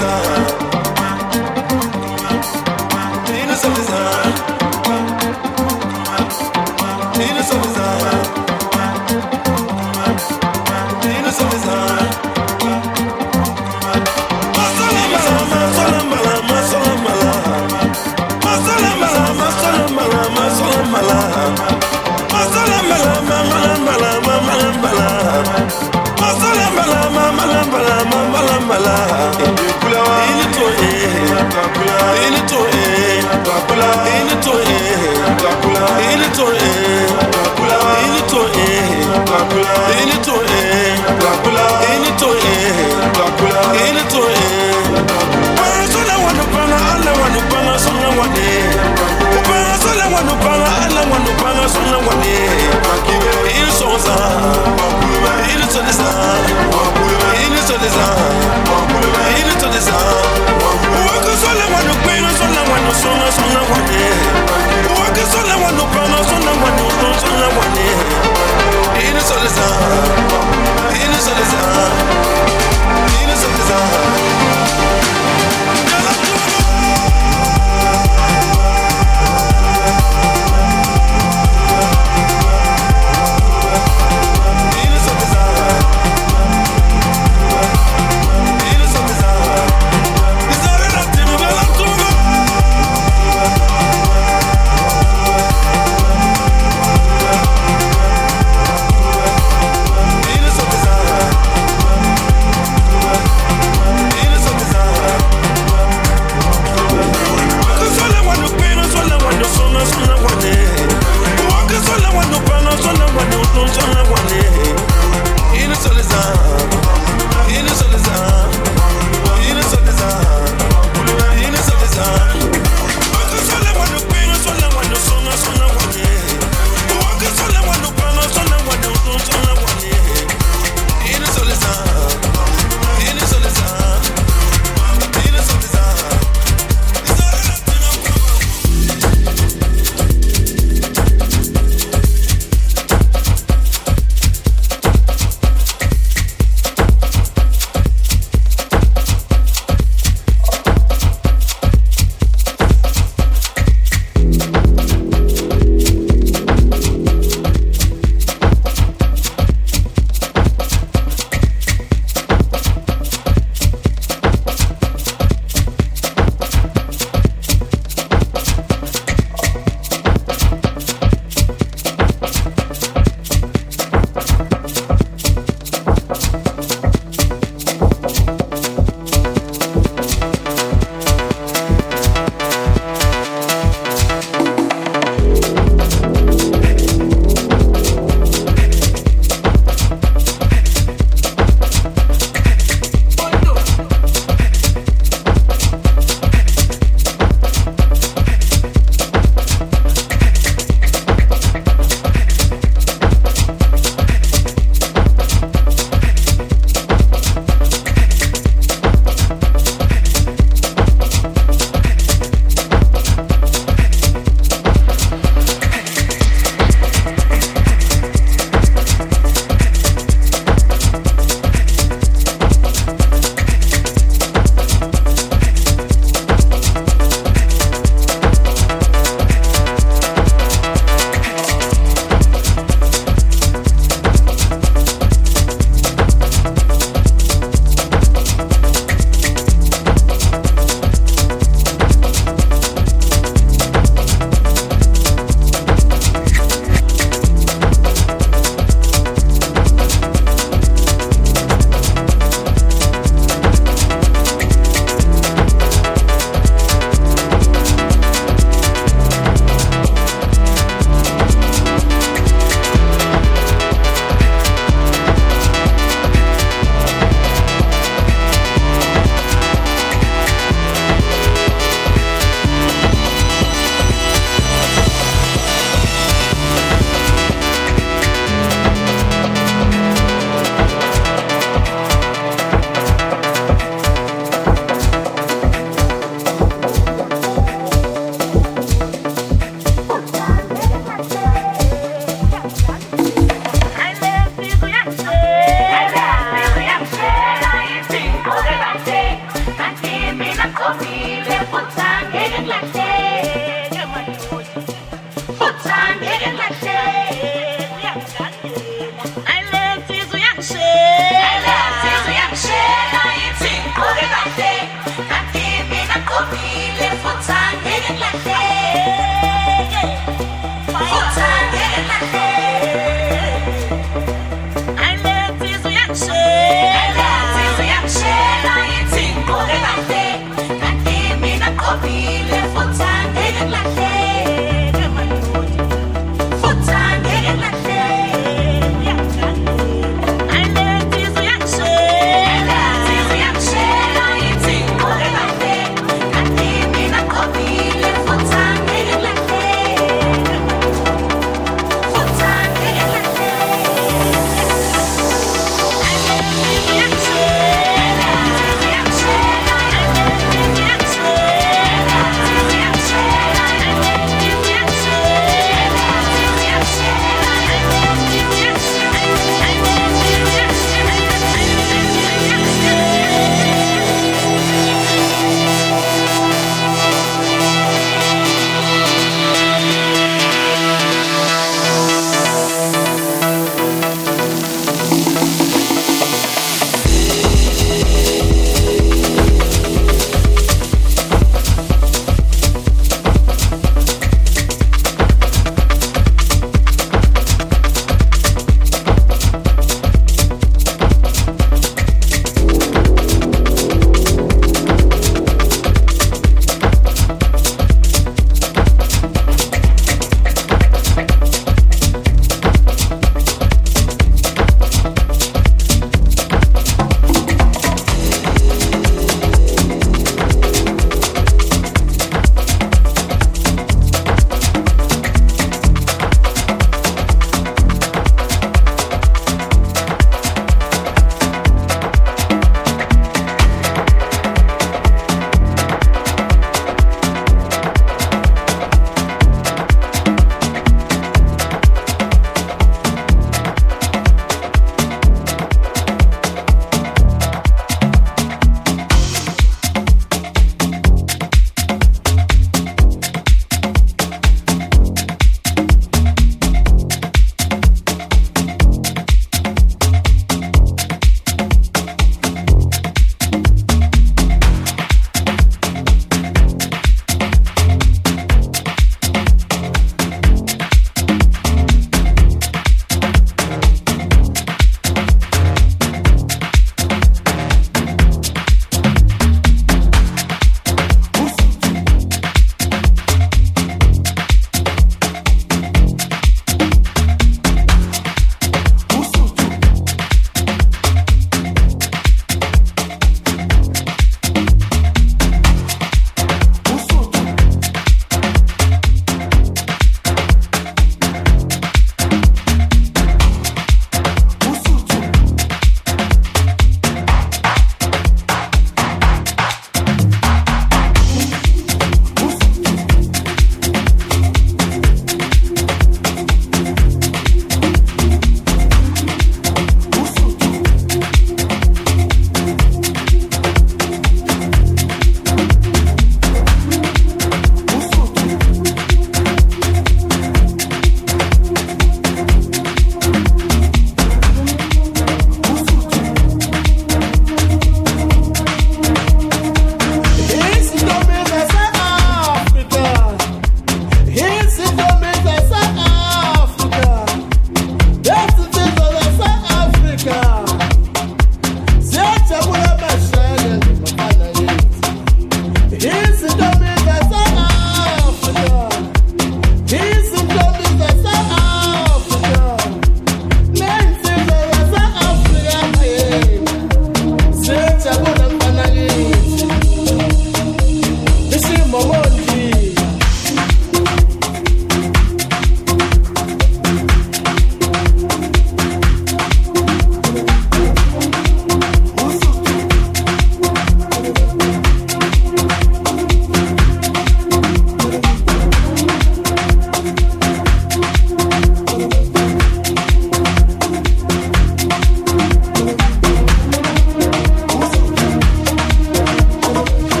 star It is all the time. It is all the time.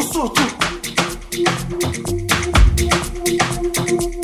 嘘つく